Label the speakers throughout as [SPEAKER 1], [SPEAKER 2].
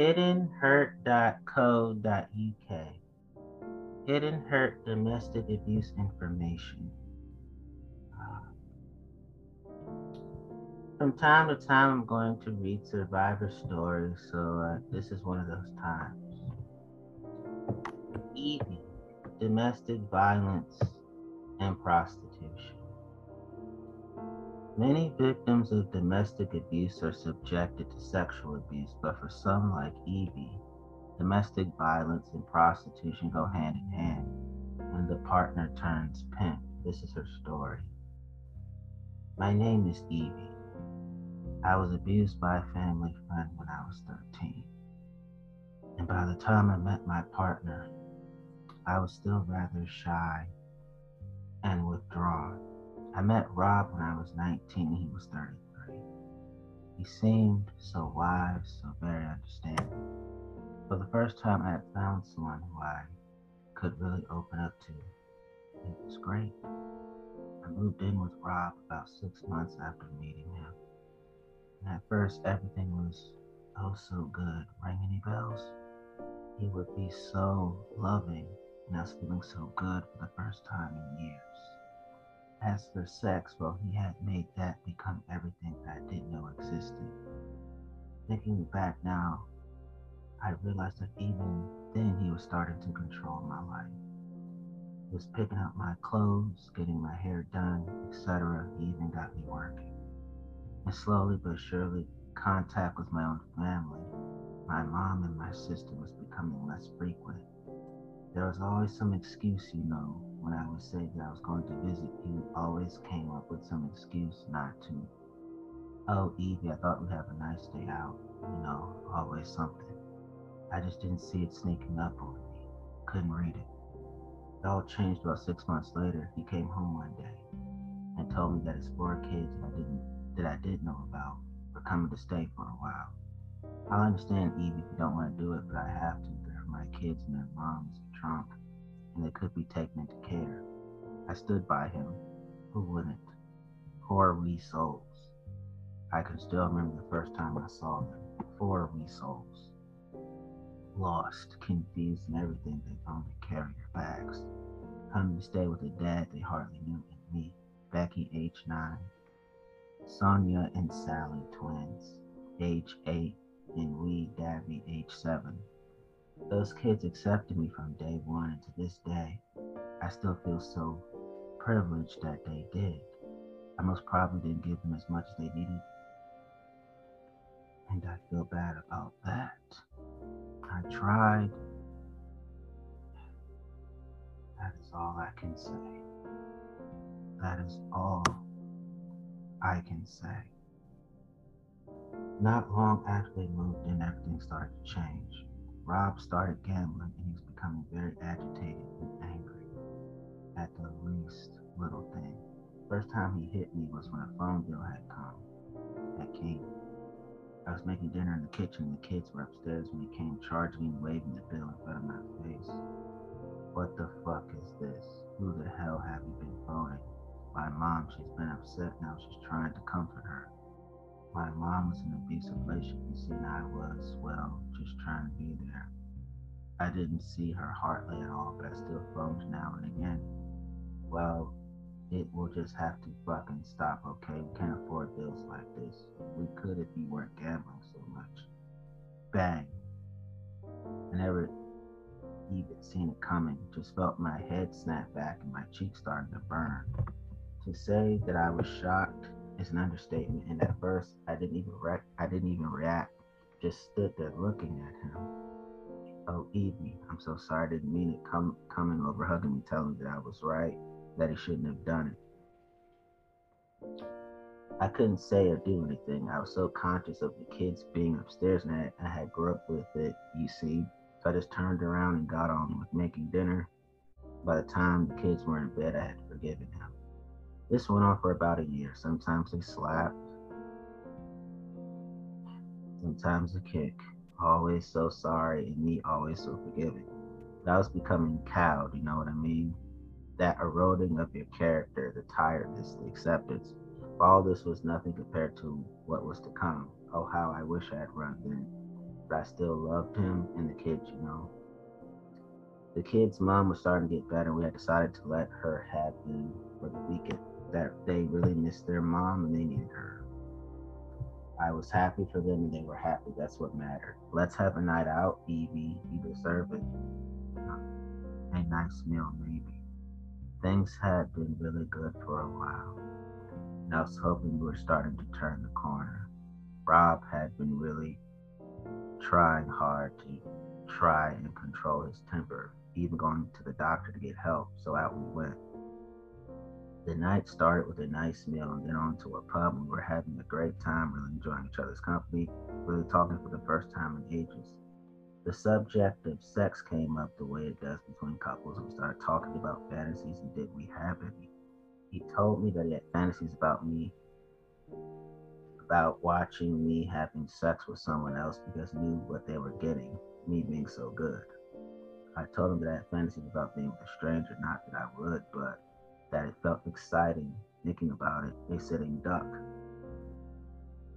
[SPEAKER 1] hiddenhurt.co.uk. Hidden Hurt Domestic Abuse Information. From time to time, I'm going to read survivor stories, so uh, this is one of those times. Evie, domestic violence and prostitution. Many victims of domestic abuse are subjected to sexual abuse, but for some, like Evie, domestic violence and prostitution go hand in hand when the partner turns pimp. This is her story. My name is Evie. I was abused by a family friend when I was 13. And by the time I met my partner, I was still rather shy and withdrawn. I met Rob when I was 19 and he was 33. He seemed so wise, so very understanding. For the first time, I had found someone who I could really open up to. It was great. I moved in with Rob about six months after meeting him. And at first, everything was oh so good. Ring any bells? He would be so loving, and I was feeling so good for the first time in years. As for sex, well, he had made that become everything that I didn't know existed. Thinking back now, I realized that even then he was starting to control my life. He was picking up my clothes, getting my hair done, etc. He even got me working. And slowly but surely, contact with my own family, my mom and my sister was becoming less frequent. There was always some excuse, you know, when I would say that I was going to visit, he always came up with some excuse not to. Oh, Evie, I thought we'd have a nice day out. You know, always something. I just didn't see it sneaking up on me. Couldn't read it. It all changed about six months later. He came home one day and told me that his four kids that I didn't that I did know about were coming to stay for a while. I understand, Evie, if you don't want to do it, but I have to. They're my kids and their moms trunk, and they could be taken into care. I stood by him. Who wouldn't? Poor wee souls. I can still remember the first time I saw them. Four wee souls. Lost, confused, and everything they found only carrier bags. Coming to stay with a dad they hardly knew in me. Becky, age 9. Sonia and Sally, twins, age 8. And wee Davy, age 7. Those kids accepted me from day one, and to this day, I still feel so privileged that they did. I most probably didn't give them as much as they needed, and I feel bad about that. I tried. That is all I can say. That is all I can say. Not long after they moved in, everything started to change. Rob started gambling and he was becoming very agitated and angry at the least little thing. First time he hit me was when a phone bill had come, had came. I was making dinner in the kitchen the kids were upstairs when he came charging and waving the bill in front of my face. What the fuck is this? Who the hell have you been phoning? My mom, she's been upset now. She's trying to comfort her. My mom was in an abusive relationship, and I was, well, just trying to be there. I didn't see her hardly at all, but I still phoned now and again. Well, it will just have to fucking stop, okay? We can't afford bills like this. We could if you weren't gambling so much. Bang. I never even seen it coming. Just felt my head snap back and my cheeks starting to burn. To say that I was shocked is an understatement. And at first, I didn't even re- I didn't even react. Just stood there looking at him. Oh, Evie, I'm so sorry. I didn't mean it. Come coming over, hugging me, telling me that I was right, that he shouldn't have done it. I couldn't say or do anything. I was so conscious of the kids being upstairs, and I, I had grew up with it. You see, so I just turned around and got on with making dinner. By the time the kids were in bed, I had forgiven him. This went on for about a year. Sometimes they slapped, sometimes a kick. Always so sorry, and me always so forgiving. I was becoming cowed, you know what I mean? That eroding of your character, the tiredness, the acceptance. All this was nothing compared to what was to come. Oh, how I wish I had run then. but I still loved him and the kids, you know. The kid's mom was starting to get better. We had decided to let her have them for the weekend. That they really missed their mom and they needed her. I was happy for them and they were happy. That's what mattered. Let's have a night out, Evie. You deserve it. A nice meal, maybe. Things had been really good for a while. And I was hoping we were starting to turn the corner. Rob had been really trying hard to try and control his temper even going to the doctor to get help, so out we went. The night started with a nice meal and then on to a pub. We were having a great time, really enjoying each other's company, really talking for the first time in ages. The subject of sex came up the way it does between couples. We started talking about fantasies and did we have any. He told me that he had fantasies about me, about watching me having sex with someone else because knew what they were getting, me being so good. I told him that I had fantasies about being with a stranger, not that I would, but that it felt exciting thinking about it, a sitting duck.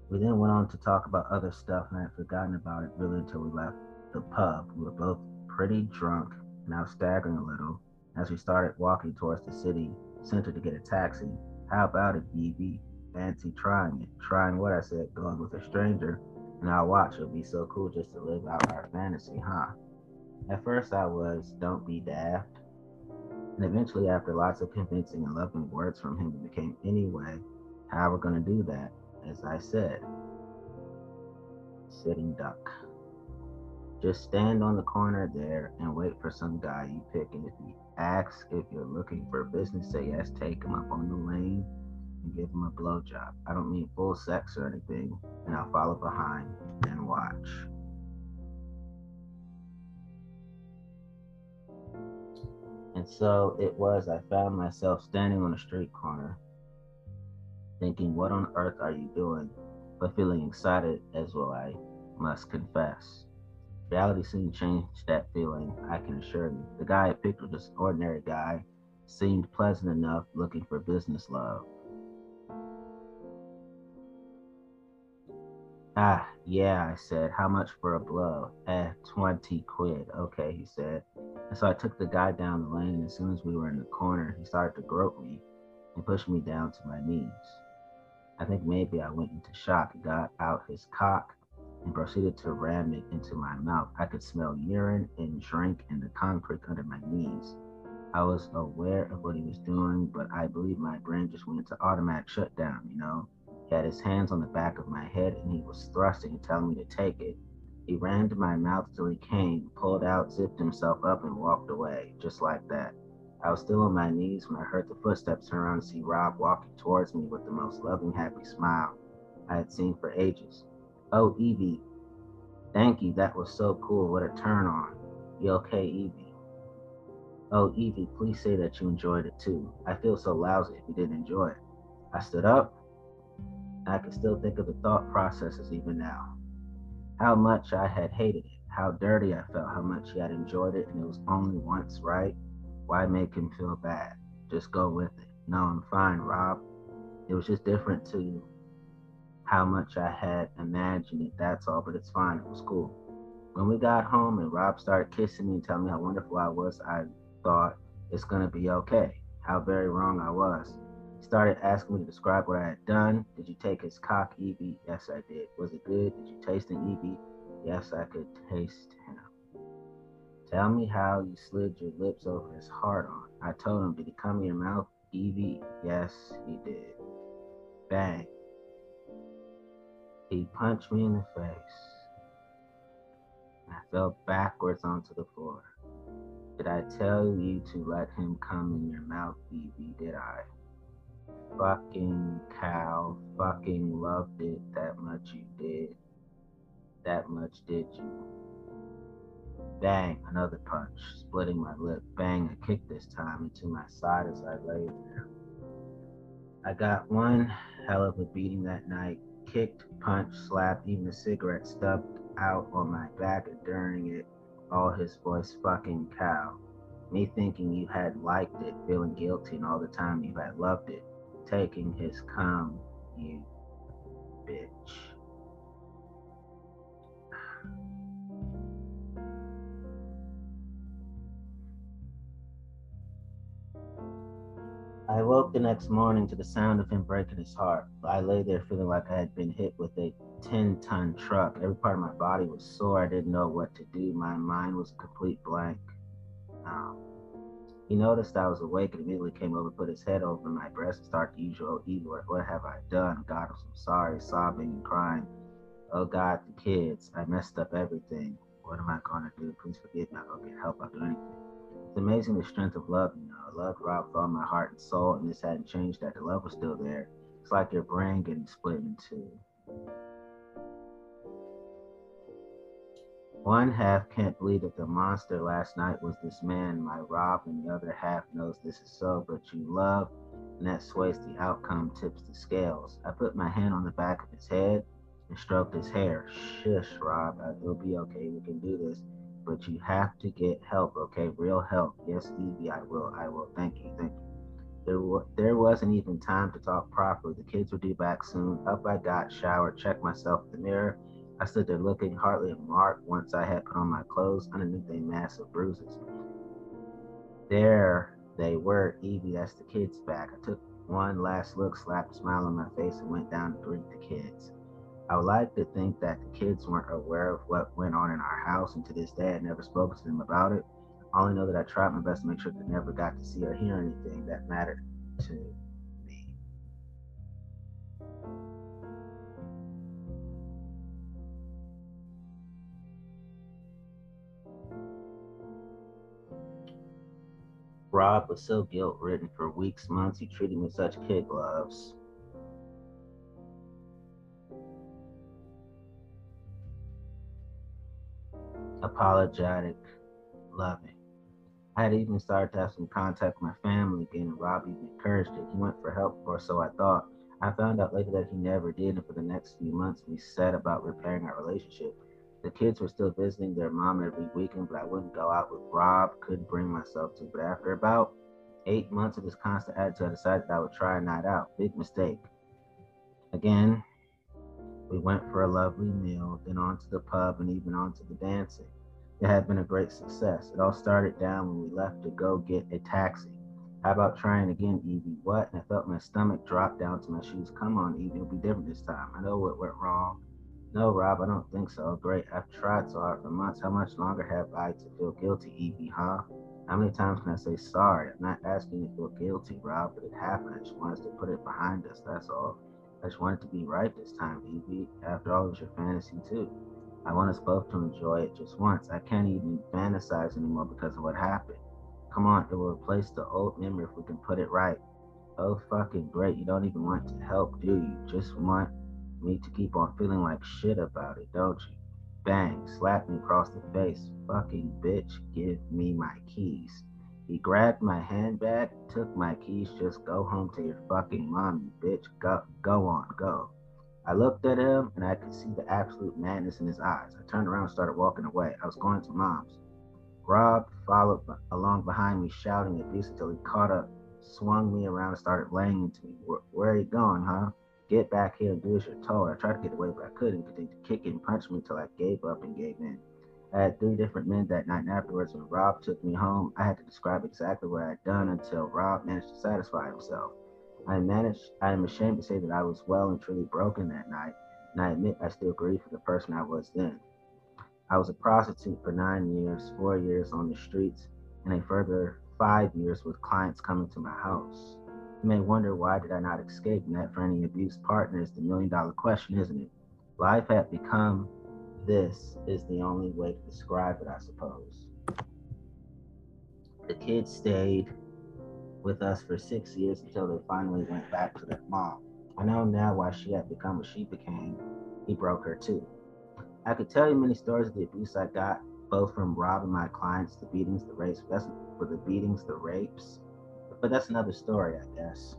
[SPEAKER 1] We then went on to talk about other stuff, and I had forgotten about it really until we left the pub. We were both pretty drunk, and I was staggering a little as we started walking towards the city center to get a taxi. How about it, BB? Fancy trying it. Trying what I said, going with a stranger, and I'll watch. It'll be so cool just to live out our fantasy, huh? At first, I was, don't be daft. And eventually, after lots of convincing and loving words from him, it became, anyway, how we're going to do that, as I said. Sitting duck. Just stand on the corner there and wait for some guy you pick. And if he asks if you're looking for business, say yes, take him up on the lane and give him a blowjob. I don't mean full sex or anything, and I'll follow behind and watch. And so it was, I found myself standing on a street corner, thinking, What on earth are you doing? But feeling excited as well, I must confess. Reality soon changed that feeling, I can assure you. The guy I picked was just an ordinary guy, seemed pleasant enough, looking for business love. Ah, yeah, I said. How much for a blow? Eh, 20 quid. Okay, he said. And so I took the guy down the lane, and as soon as we were in the corner, he started to grope me and push me down to my knees. I think maybe I went into shock. Got out his cock and proceeded to ram it into my mouth. I could smell urine and drink in the concrete under my knees. I was aware of what he was doing, but I believe my brain just went into automatic shutdown, you know? Had his hands on the back of my head and he was thrusting and telling me to take it. He ran to my mouth till he came, pulled out, zipped himself up, and walked away, just like that. I was still on my knees when I heard the footsteps turn around to see Rob walking towards me with the most loving, happy smile I had seen for ages. Oh, Evie, thank you. That was so cool. What a turn on. You okay, Evie? Oh, Evie, please say that you enjoyed it too. I feel so lousy if you didn't enjoy it. I stood up. I can still think of the thought processes even now how much I had hated it, how dirty I felt, how much he had enjoyed it, and it was only once, right? Why make him feel bad? Just go with it. No, I'm fine, Rob. It was just different to how much I had imagined it, that's all, but it's fine. It was cool. When we got home and Rob started kissing me and telling me how wonderful I was, I thought it's to be okay. How very wrong I was started asking me to describe what I had done. Did you take his cock, Evie? Yes, I did. Was it good? Did you taste him, Evie? Yes, I could taste him. Tell me how you slid your lips over his heart on. I told him, Did he come in your mouth, Evie? Yes, he did. Bang. He punched me in the face. I fell backwards onto the floor. Did I tell you to let him come in your mouth, Evie? Did I? Fucking cow fucking loved it that much you did. That much did you. Bang, another punch, splitting my lip. Bang, a kick this time into my side as I lay there. I got one hell of a beating that night. Kicked, punched, slapped, even a cigarette stubbed out on my back, and during it, all his voice fucking cow. Me thinking you had liked it, feeling guilty, and all the time you had loved it taking his calm, you bitch. I woke the next morning to the sound of him breaking his heart. I lay there feeling like I had been hit with a 10 ton truck. Every part of my body was sore. I didn't know what to do. My mind was a complete blank. Um, he noticed I was awake and immediately came over, put his head over my breast, and started the usual evil. What have I done? God, I'm so sorry, sobbing and crying. Oh God, the kids, I messed up everything. What am I going to do? Please forgive me. I'll get help. I'll do anything. It's amazing the strength of love, you know. Love Rob all my heart and soul, and this hadn't changed that. The love was still there. It's like your brain getting split in two. One half can't believe that the monster last night was this man, my Rob, and the other half knows this is so, but you love, and that sways the outcome, tips the scales. I put my hand on the back of his head and stroked his hair. Shush, Rob, it'll be okay. We can do this but you have to get help, okay? Real help. Yes, Evie, I will. I will. Thank you. Thank you. There, there wasn't even time to talk properly. The kids would be back soon. Up I got, showered, checked myself in the mirror. I stood there looking hardly a mark once I had put on my clothes underneath a mass of bruises. There they were, Evie, that's the kids back. I took one last look, slapped a smile on my face, and went down to greet the kids. I would like to think that the kids weren't aware of what went on in our house, and to this day, I never spoke to them about it. I only know that I tried my best to make sure they never got to see or hear anything that mattered to me. Rob was so guilt ridden for weeks, months. He treated me with such kid gloves. apologetic, loving. I had even started to have some contact with my family again, and Rob even encouraged it. He went for help, or so I thought. I found out later that he never did, and for the next few months, we set about repairing our relationship. The kids were still visiting their mom every weekend, but I wouldn't go out with Rob, couldn't bring myself to. But after about eight months of this constant attitude, I decided that I would try a night out. Big mistake. Again, we went for a lovely meal, then on to the pub, and even on to the dancing. It had been a great success. It all started down when we left to go get a taxi. How about trying again, Evie? What? And I felt my stomach drop down to my shoes. Come on, Evie, it'll be different this time. I know what went wrong. No, Rob, I don't think so. Great. I've tried so hard for months. How much longer have I to feel guilty, Evie, huh? How many times can I say sorry? I'm not asking you to feel guilty, Rob, but it happened. I just wanted to put it behind us. That's all. I just want it to be right this time, Evie. After all, it was your fantasy too. I want us both to enjoy it just once. I can't even fantasize anymore because of what happened. Come on, it will replace the old memory if we can put it right. Oh, fucking great. You don't even want to help, do you? Just want me to keep on feeling like shit about it, don't you? Bang, slap me across the face. Fucking bitch, give me my keys. He grabbed my handbag, took my keys, just go home to your fucking mommy, bitch. Go, go on, go. I looked at him and I could see the absolute madness in his eyes. I turned around and started walking away. I was going to mom's. Rob followed along behind me, shouting abuse until he caught up, swung me around, and started laying into me. Where are you going, huh? Get back here and do as you're told. I tried to get away, but I couldn't. Continued to kick and punch me until I gave up and gave in. I had three different men that night, and afterwards, when Rob took me home, I had to describe exactly what I had done until Rob managed to satisfy himself. I managed. I am ashamed to say that I was well and truly broken that night, and I admit I still grieve for the person I was then. I was a prostitute for nine years, four years on the streets, and a further five years with clients coming to my house. You may wonder why did I not escape, and that for any abuse partner is the million dollar question, isn't it? Life had become this is the only way to describe it, I suppose. The kids stayed with us for six years until they finally went back to their mom. I know now why she had become what she became. He broke her too. I could tell you many stories of the abuse I got, both from robbing my clients, the beatings, the rapes. That's for the beatings, the rapes. But that's another story, I guess.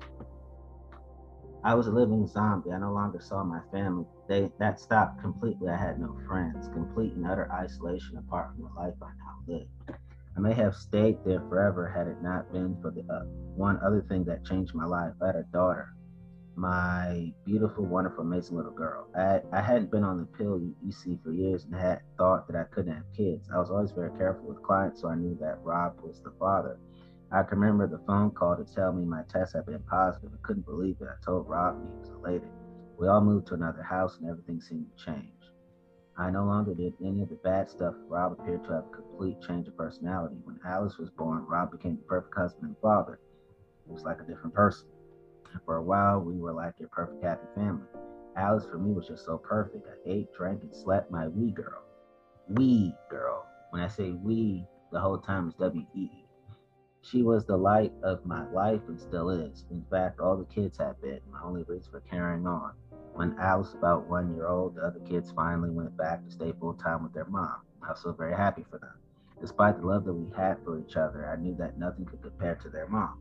[SPEAKER 1] I was a living zombie. I no longer saw my family. They that stopped completely. I had no friends. Complete and utter isolation apart from the life I now lived. I may have stayed there forever had it not been for the uh, one other thing that changed my life. I had a daughter, my beautiful, wonderful, amazing little girl. I, I hadn't been on the pill you, see for years and had thought that I couldn't have kids. I was always very careful with clients, so I knew that Rob was the father. I can remember the phone call to tell me my test had been positive. I couldn't believe it. I told Rob he was elated. We all moved to another house and everything seemed to change. I no longer did any of the bad stuff. Rob appeared to have a complete change of personality. When Alice was born, Rob became the perfect husband and father. He was like a different person. For a while, we were like your perfect happy family. Alice for me was just so perfect. I ate, drank, and slept my wee girl. Wee girl. When I say we, the whole time is W E E. She was the light of my life and still is. In fact, all the kids have been my only reason for carrying on. When Alice was about one year old, the other kids finally went back to stay full time with their mom. I was so very happy for them. Despite the love that we had for each other, I knew that nothing could compare to their mom.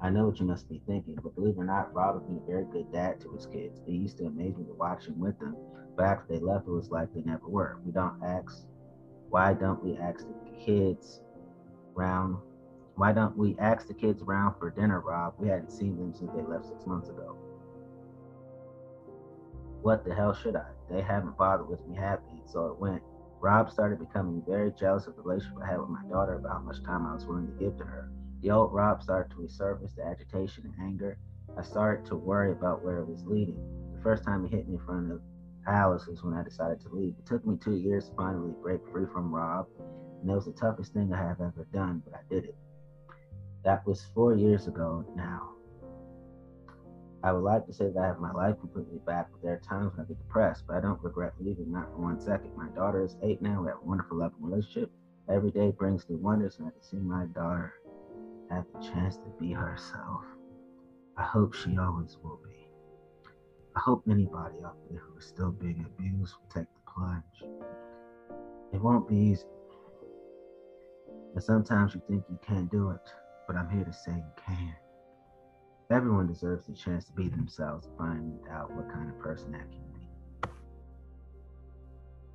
[SPEAKER 1] I know what you must be thinking, but believe it or not, Rob been a very good dad to his kids. It used to amaze me to watch him with them, but after they left, it was like they never were. We don't ask, why don't we ask the kids round? Why don't we ask the kids around for dinner, Rob? We hadn't seen them since they left six months ago. What the hell should I? They haven't bothered with me, they? So it went. Rob started becoming very jealous of the relationship I had with my daughter about how much time I was willing to give to her. The old Rob started to resurface the agitation and anger. I started to worry about where it was leading. The first time he hit me in front of Alice was when I decided to leave. It took me two years to finally break free from Rob, and it was the toughest thing I have ever done, but I did it. That was four years ago now. I would like to say that I have my life completely back, but there are times when I get depressed, but I don't regret leaving, not for one second. My daughter is eight now. We have a wonderful, loving relationship. Every day brings new wonders, and I can see my daughter have the chance to be herself. I hope she always will be. I hope anybody out there who is still being abused will take the plunge. It won't be easy. And sometimes you think you can't do it, but I'm here to say you can. Everyone deserves the chance to be themselves, find out what kind of person that can be.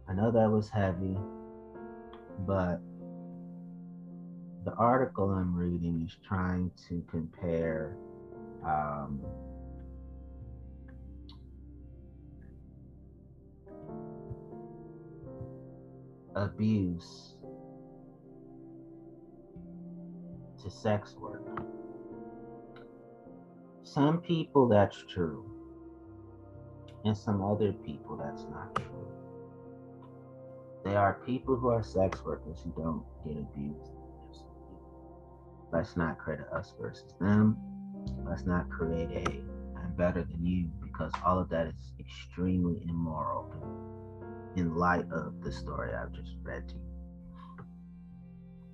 [SPEAKER 1] I know that was heavy, but the article I'm reading is trying to compare um, abuse to sex work. Some people that's true, and some other people that's not true. There are people who are sex workers who don't get abused. Let's not create a us versus them. Let's not create a I'm better than you because all of that is extremely immoral in light of the story I've just read to you.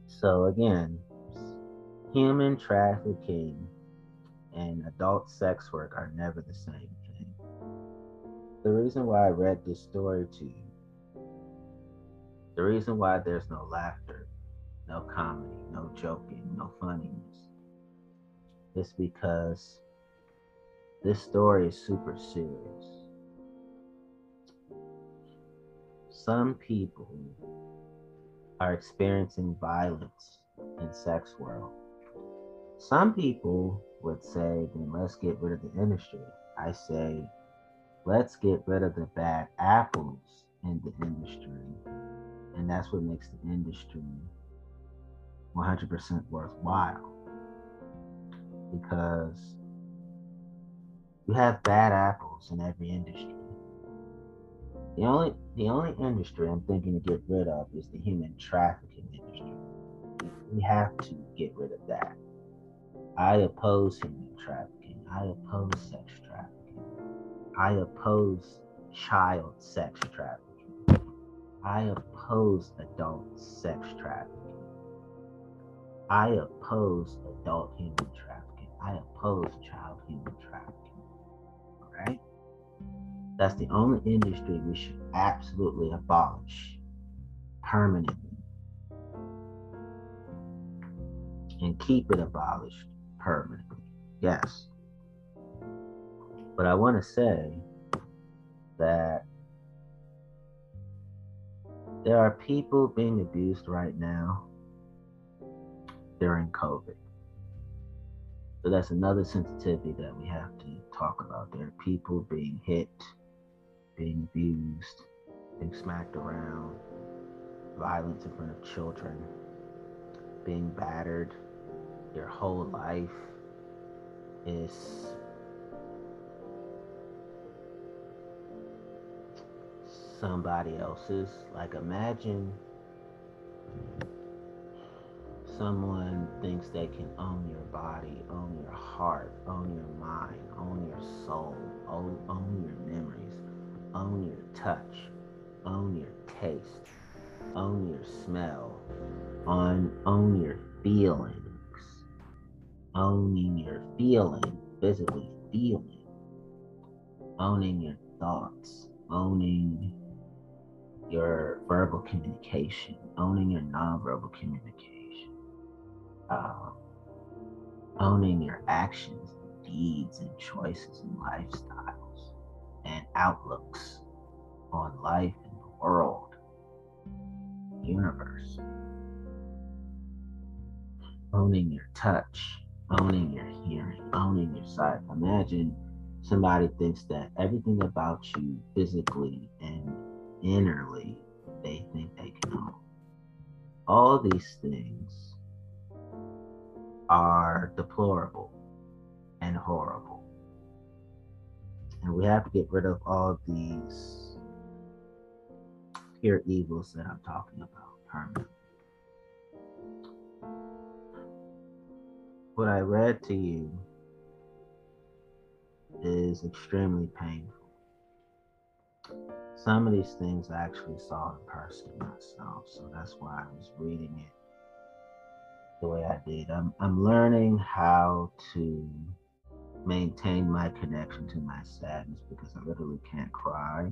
[SPEAKER 1] So again, human trafficking and adult sex work are never the same thing. The reason why I read this story to you, the reason why there's no laughter, no comedy, no joking, no funniness, is because this story is super serious. Some people are experiencing violence in sex world. Some people would say, then let's get rid of the industry. I say, let's get rid of the bad apples in the industry. And that's what makes the industry 100% worthwhile. Because you have bad apples in every industry. The only the only industry I'm thinking to get rid of is the human trafficking industry. We have to get rid of that. I oppose human trafficking. I oppose sex trafficking. I oppose child sex trafficking. I oppose adult sex trafficking. I oppose adult human trafficking. I oppose child human trafficking. All right? That's the only industry we should absolutely abolish permanently and keep it abolished permanently. Yes. But I want to say that there are people being abused right now during COVID. So that's another sensitivity that we have to talk about. There are people being hit, being abused, being smacked around, violence in front of children, being battered, your whole life is somebody else's. Like, imagine someone thinks they can own your body, own your heart, own your mind, own your soul, own, own your memories, own your touch, own your taste, own your smell, on own your feelings, owning your feeling, physically feeling, owning your thoughts, owning your verbal communication, owning your nonverbal communication, uh, owning your actions, deeds, and choices and lifestyles and outlooks on life and the world, universe. Owning your touch, owning your hearing, owning your sight. Imagine somebody thinks that everything about you physically and innerly they think they can own. All these things are deplorable and horrible. And we have to get rid of all these pure evils that I'm talking about permanently. What I read to you is extremely painful. Some of these things I actually saw in person myself, so that's why I was reading it the way I did. I'm, I'm learning how to maintain my connection to my sadness because I literally can't cry.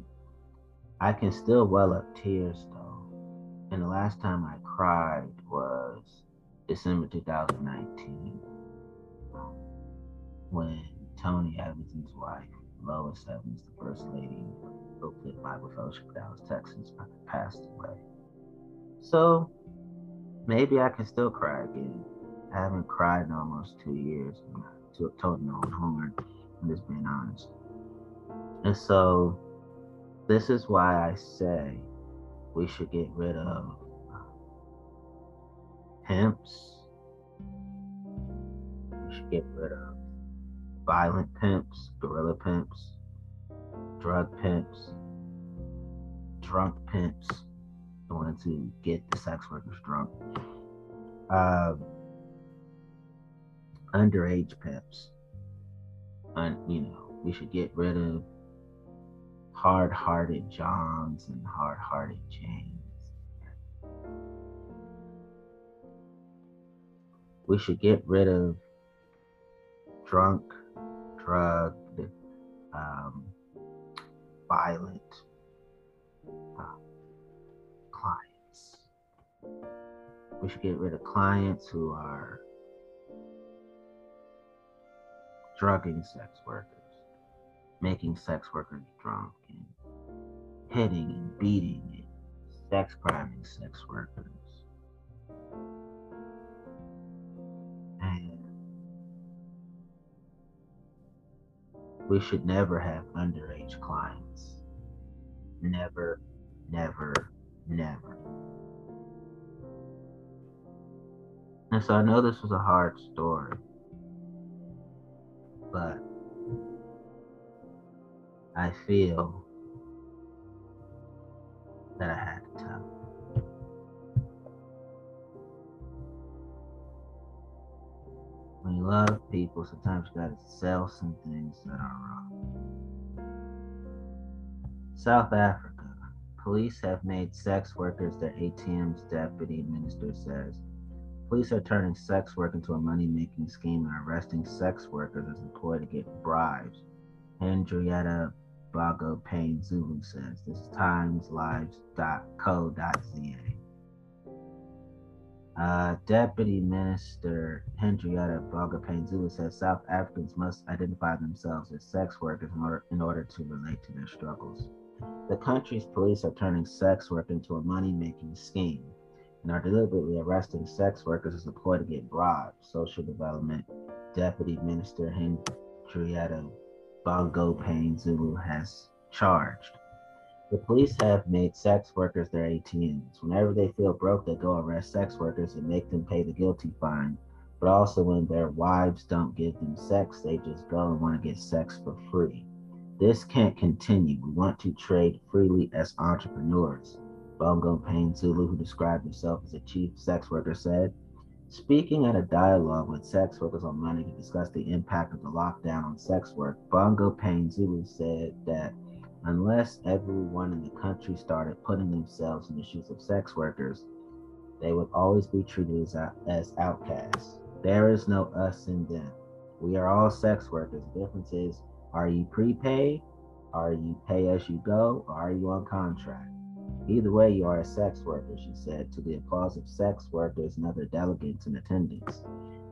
[SPEAKER 1] I can still well up tears though. And the last time I cried was December 2019 when Tony Evans' wife, Lois Evans, the first lady of Oak Cliff Bible Fellowship, Dallas, Texas, passed away. So maybe I can still cry again. I haven't cried in almost two years. I'm told no horn. I'm just being honest. And so this is why I say we should get rid of uh, pimps. We should get rid of violent pimps, gorilla pimps, drug pimps, drunk pimps, ones who get the sex workers drunk, uh, underage pimps. You know, we should get rid of hard hearted Johns and hard hearted Janes. We should get rid of drunk drug, um, violent uh, clients. We should get rid of clients who are drugging sex workers, making sex workers drunk, and hitting and beating and sex criming sex workers. We should never have underage clients. Never, never, never. And so I know this was a hard story, but I feel that I had love people, sometimes you gotta sell some things that are wrong. South Africa. Police have made sex workers their ATMs, deputy minister says. Police are turning sex work into a money making scheme and arresting sex workers as a ploy to get bribes. Henrietta Bogopane Zulu says. This is timeslives.co.za. Uh, Deputy Minister Henrietta Zulu says South Africans must identify themselves as sex workers in order, in order to relate to their struggles. The country's police are turning sex work into a money making scheme and are deliberately arresting sex workers as a ploy to get bribes, Social Development Deputy Minister Henrietta Bogopane Zulu has charged. The police have made sex workers their ATMs. Whenever they feel broke, they go arrest sex workers and make them pay the guilty fine but also when their wives don't give them sex, they just go and want to get sex for free. This can't continue. We want to trade freely as entrepreneurs. Bongo Payne Zulu, who described himself as a chief sex worker, said, Speaking at a dialogue with sex workers on Monday to discuss the impact of the lockdown on sex work, Bongo Payne Zulu said that unless everyone in the country started putting themselves in the shoes of sex workers, they would always be treated as, as outcasts. There is no us and them. We are all sex workers. The difference is are you prepaid? Are you pay as you go? Or are you on contract? Either way, you are a sex worker, she said to the applause of sex workers and other delegates in attendance.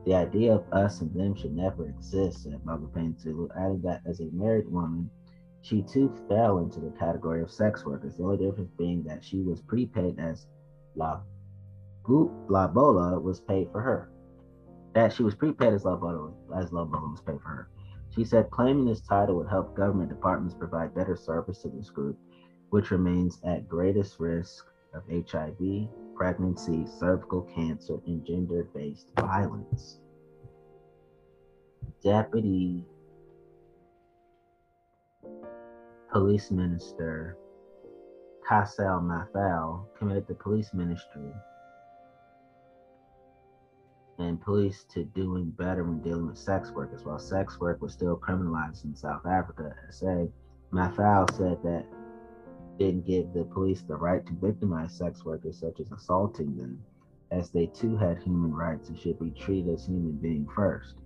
[SPEAKER 1] The idea of us and them should never exist, said Baba Zulu, adding that as a married woman, she too fell into the category of sex workers, the only difference being that she was prepaid as La, La Bola was paid for her that she was prepaid as love as love was paid for her. She said claiming this title would help government departments provide better service to this group, which remains at greatest risk of HIV, pregnancy, cervical cancer, and gender based violence. Deputy Police Minister Cassel Mathale committed the police ministry and police to doing better when dealing with sex workers. While sex work was still criminalized in South Africa, SA, Mathale said that didn't give the police the right to victimize sex workers, such as assaulting them, as they too had human rights and should be treated as human beings first.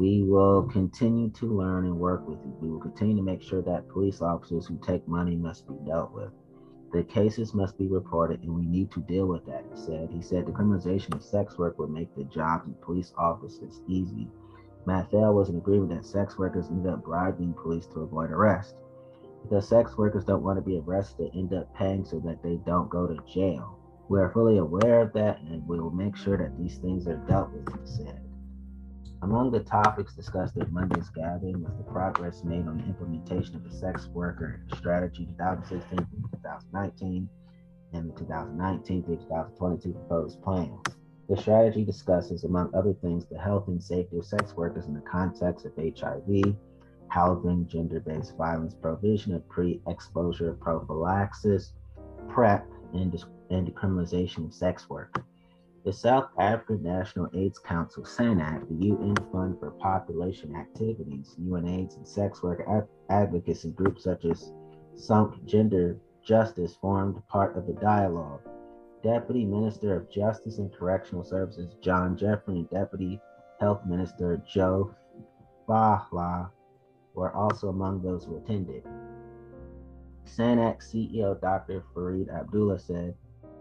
[SPEAKER 1] We will continue to learn and work with you. We will continue to make sure that police officers who take money must be dealt with. The cases must be reported and we need to deal with that, he said. He said the criminalization of sex work would make the jobs of police officers easy. Mathale was in agreement that sex workers end up bribing police to avoid arrest. Because sex workers don't want to be arrested, they end up paying so that they don't go to jail. We are fully aware of that and we will make sure that these things are dealt with, he said. Among the topics discussed at Monday's gathering was the progress made on the implementation of the sex worker strategy 2016 2019 and the 2019 2022 proposed plans. The strategy discusses, among other things, the health and safety of sex workers in the context of HIV, housing, gender based violence, provision of pre exposure prophylaxis, PrEP, and, and decriminalization of sex work. The South African National AIDS Council, SANAC, the UN Fund for Population Activities, UNAIDS, and sex worker advocacy groups such as Sonke Gender Justice formed part of the dialogue. Deputy Minister of Justice and Correctional Services John Jeffrey and Deputy Health Minister Joe Phaahla were also among those who attended. SANAC CEO Dr. Fareed Abdullah said,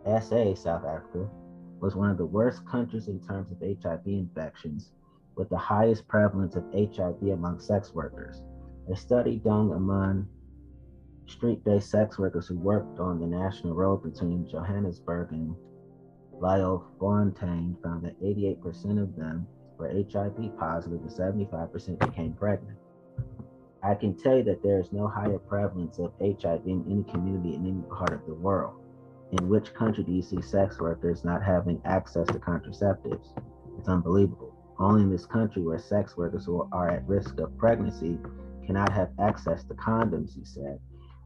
[SPEAKER 1] SA South Africa was one of the worst countries in terms of HIV infections, with the highest prevalence of HIV among sex workers. A study done among street based sex workers who worked on the national road between Johannesburg and Fontaine found that 88% of them were HIV positive and 75% became pregnant. I can tell you that there is no higher prevalence of HIV in any community in any part of the world. In which country do you see sex workers not having access to contraceptives? It's unbelievable. Only in this country where sex workers who are at risk of pregnancy cannot have access to condoms, he said.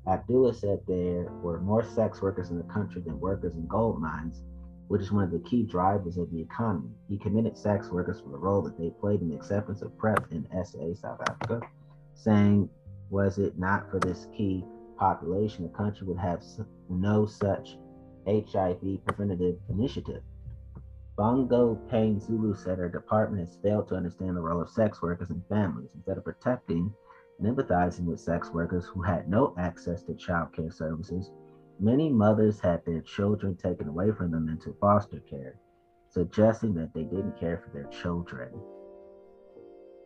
[SPEAKER 1] Abdullah said there were more sex workers in the country than workers in gold mines, which is one of the key drivers of the economy. He commended sex workers for the role that they played in the acceptance of PrEP in SA, South Africa, saying, Was it not for this key population, the country would have no such HIV preventative initiative. Bongo Payne Zulu said her department has failed to understand the role of sex workers and families. Instead of protecting and empathizing with sex workers who had no access to child care services, many mothers had their children taken away from them into foster care, suggesting that they didn't care for their children.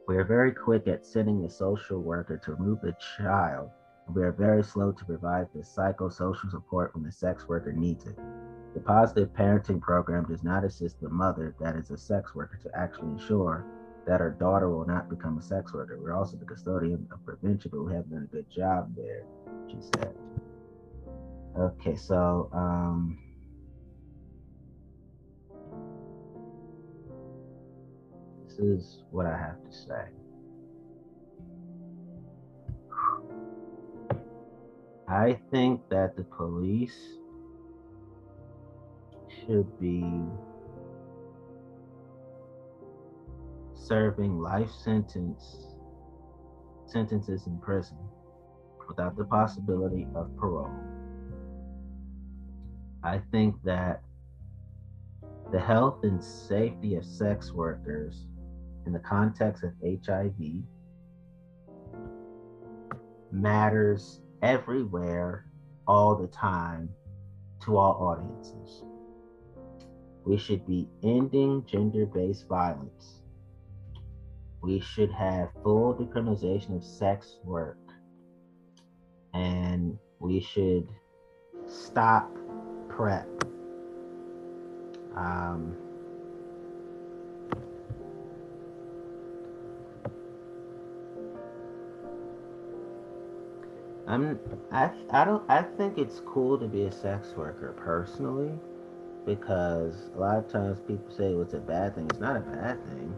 [SPEAKER 1] We are very quick at sending the social worker to remove the child we are very slow to provide the psychosocial support when the sex worker needs it. The positive parenting program does not assist the mother that is a sex worker to actually ensure that her daughter will not become a sex worker. We're also the custodian of prevention, but we haven't done a good job there, she said. Okay, so um, this is what I have to say. I think that the police should be serving life sentence sentences in prison without the possibility of parole. I think that the health and safety of sex workers in the context of HIV matters everywhere, all the time, to all audiences. We should be ending gender based violence. We should have full decriminalization of sex work. And we should stop PrEP. Um, I'm I I don't I think it's cool to be a sex worker personally because a lot of times people say well, it's a bad thing. It's not a bad thing.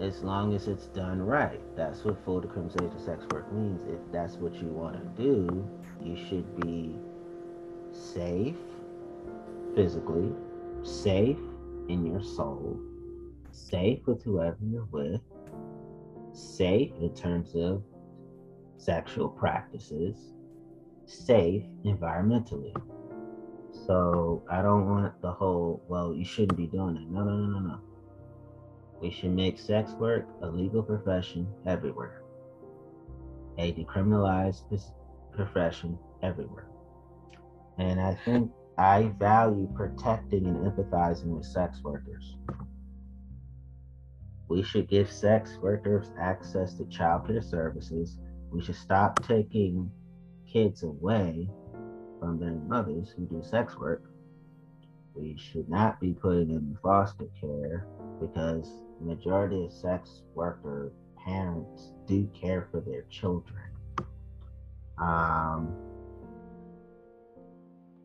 [SPEAKER 1] As long as it's done right. That's what full decriminalization of sex work means. If that's what you want to do, you should be safe physically, safe in your soul, safe with whoever you're with, safe in terms of sexual practices, safe environmentally. So I don't want the whole, well, you shouldn't be doing it. No, no, no, no, no. We should make sex work a legal profession everywhere, a decriminalized profession everywhere. And I think I value protecting and empathizing with sex workers. We should give sex workers access to childcare services. We should stop taking kids away from their mothers who do sex work. We should not be putting them in foster care because the majority of sex worker parents do care for their children. Um,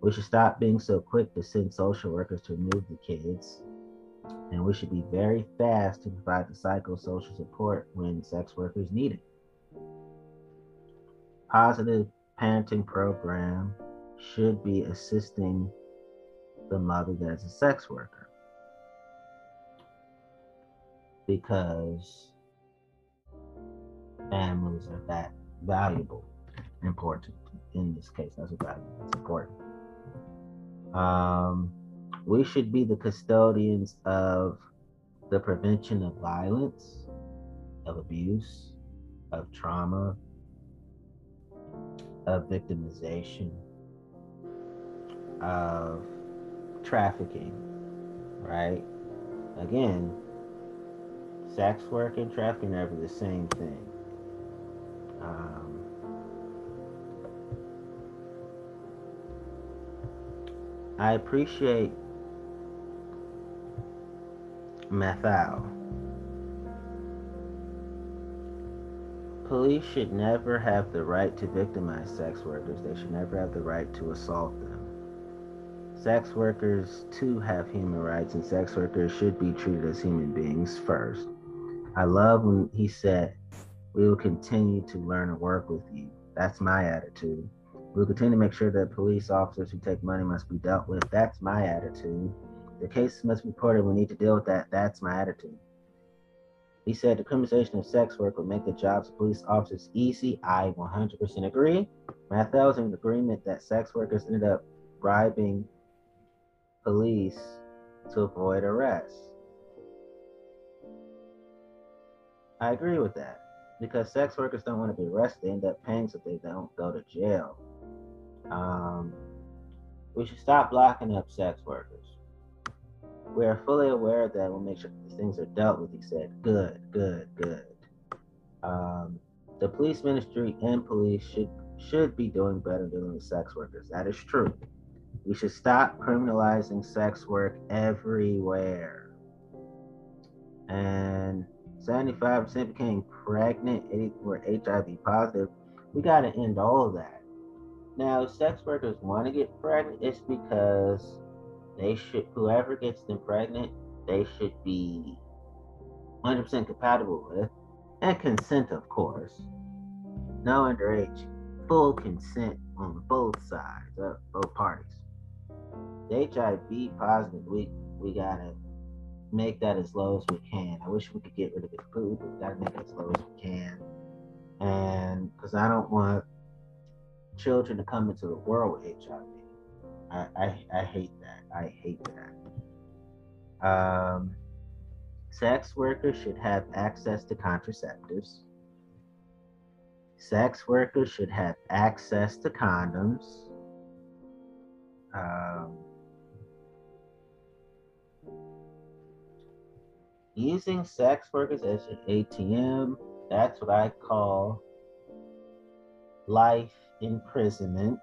[SPEAKER 1] we should stop being so quick to send social workers to remove the kids. And we should be very fast to provide the psychosocial support when sex workers need it. Positive parenting program should be assisting the mother that's a sex worker. Because families are that valuable, important in this case. That's what valuable. Important. Um, we should be the custodians of the prevention of violence, of abuse, of trauma, of victimization, of trafficking, right? Again, sex work and trafficking are the same thing. Um, I appreciate Mathale. Police should never have the right to victimize sex workers. They should never have the right to assault them. Sex workers, too, have human rights, and sex workers should be treated as human beings first. I love when he said, We will continue to learn and work with you. That's my attitude. We'll continue to make sure that police officers who take money must be dealt with. That's my attitude. The cases must be reported. We need to deal with that. That's my attitude. He said the criminalization of sex work would make the jobs of police officers easy. I 100% agree. Mathale was in agreement that sex workers ended up bribing police to avoid arrest. I agree with that because sex workers don't want to be arrested, they end up paying so they don't go to jail. Um, we should stop locking up sex workers. We are fully aware that we'll make sure things are dealt with, he said. Good, good, good. Um, the police ministry and police should should be doing better dealing with sex workers. That is true. We should stop criminalizing sex work everywhere. And 75% became pregnant, 80 were HIV positive. We got to end all of that. Now, sex workers want to get pregnant, it's because they should, whoever gets them pregnant, they should be 100% compatible with, and consent, of course. No underage, full consent on both sides, uh, both parties. HIV positive, we we gotta make that as low as we can. I wish we could get rid of the food, but we gotta make it as low as we can. And because I don't want children to come into the world with HIV. I, I, I hate that. I hate that. Um, sex workers should have access to contraceptives. Sex workers should have access to condoms. Um, using sex workers as an ATM, that's what I call life imprisonment.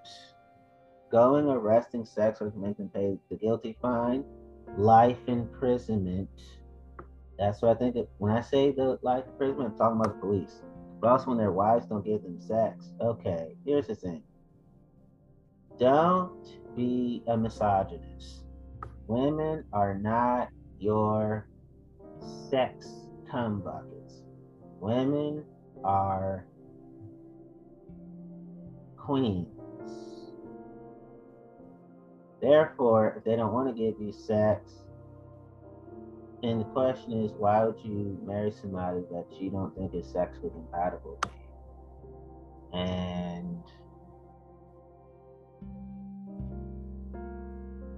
[SPEAKER 1] Going, arresting sex workers, making them pay the guilty fine, life imprisonment. That's what I think. That when I say the life imprisonment, I'm talking about the police. But also when their wives don't give them sex. Okay, here's the thing. Don't be a misogynist. Women are not your sex cum buckets. Women are queens. Therefore, if they don't want to give you sex, and the question is, why would you marry somebody that you don't think is sexually compatible with? And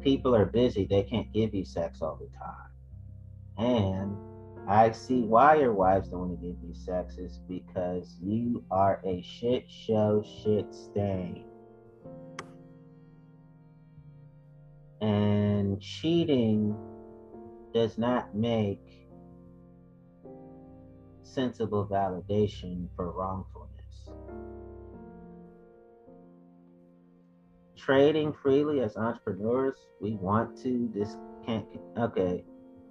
[SPEAKER 1] people are busy, they can't give you sex all the time. And I see why your wives don't want to give you sex is because you are a shit show, shit stain. And cheating does not make sensible validation for wrongfulness. Trading freely as entrepreneurs, we want to. This can't, okay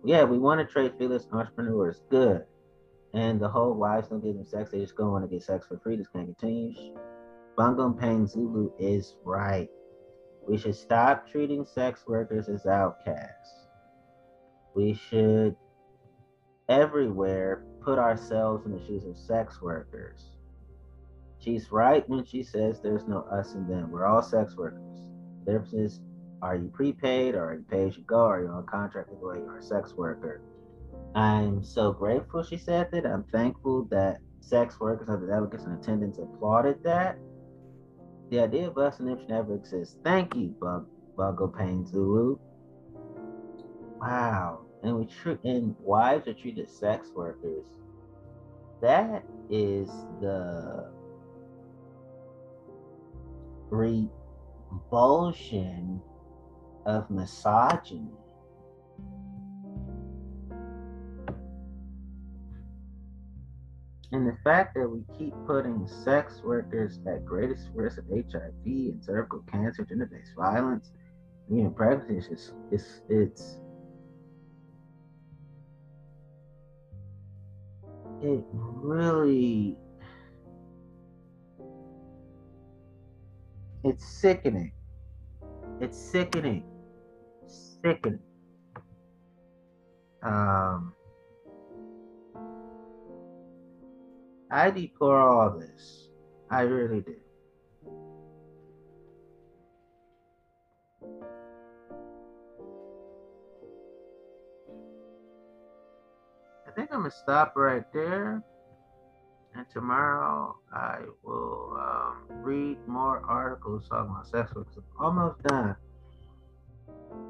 [SPEAKER 1] yeah, we want to trade freely as entrepreneurs. Good. And the whole wives don't give them sex, they just go on to get sex for free. This can't continue. Bogopane-Zulu is right. We should stop treating sex workers as outcasts. We should everywhere put ourselves in the shoes of sex workers. She's right when she says there's no us and them. We're all sex workers. The difference is are you prepaid or are you pay as you go? Are you on contract or you are a sex worker? I'm so grateful she said that. I'm thankful that sex workers and the delegates in attendance applauded that. The idea of us and never exist. Thank you, Bug Bogopane-Zulu. Wow. And we treat and wives are treated as sex workers. That is the revulsion of misogyny. And the fact that we keep putting sex workers at greatest risk of HIV and cervical cancer, gender-based violence, even pregnancy is it's it's it really it's sickening. It's sickening sickening. Um, I deplore all this. I really do. I think I'm gonna stop right there. And tomorrow I will um, read more articles talking about sex work. I'm almost done.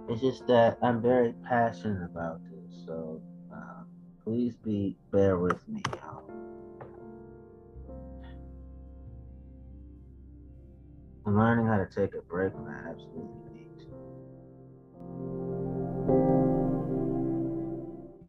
[SPEAKER 1] It's just that I'm very passionate about this, so uh, please be bear with me. I'm learning how to take a break when I absolutely need to.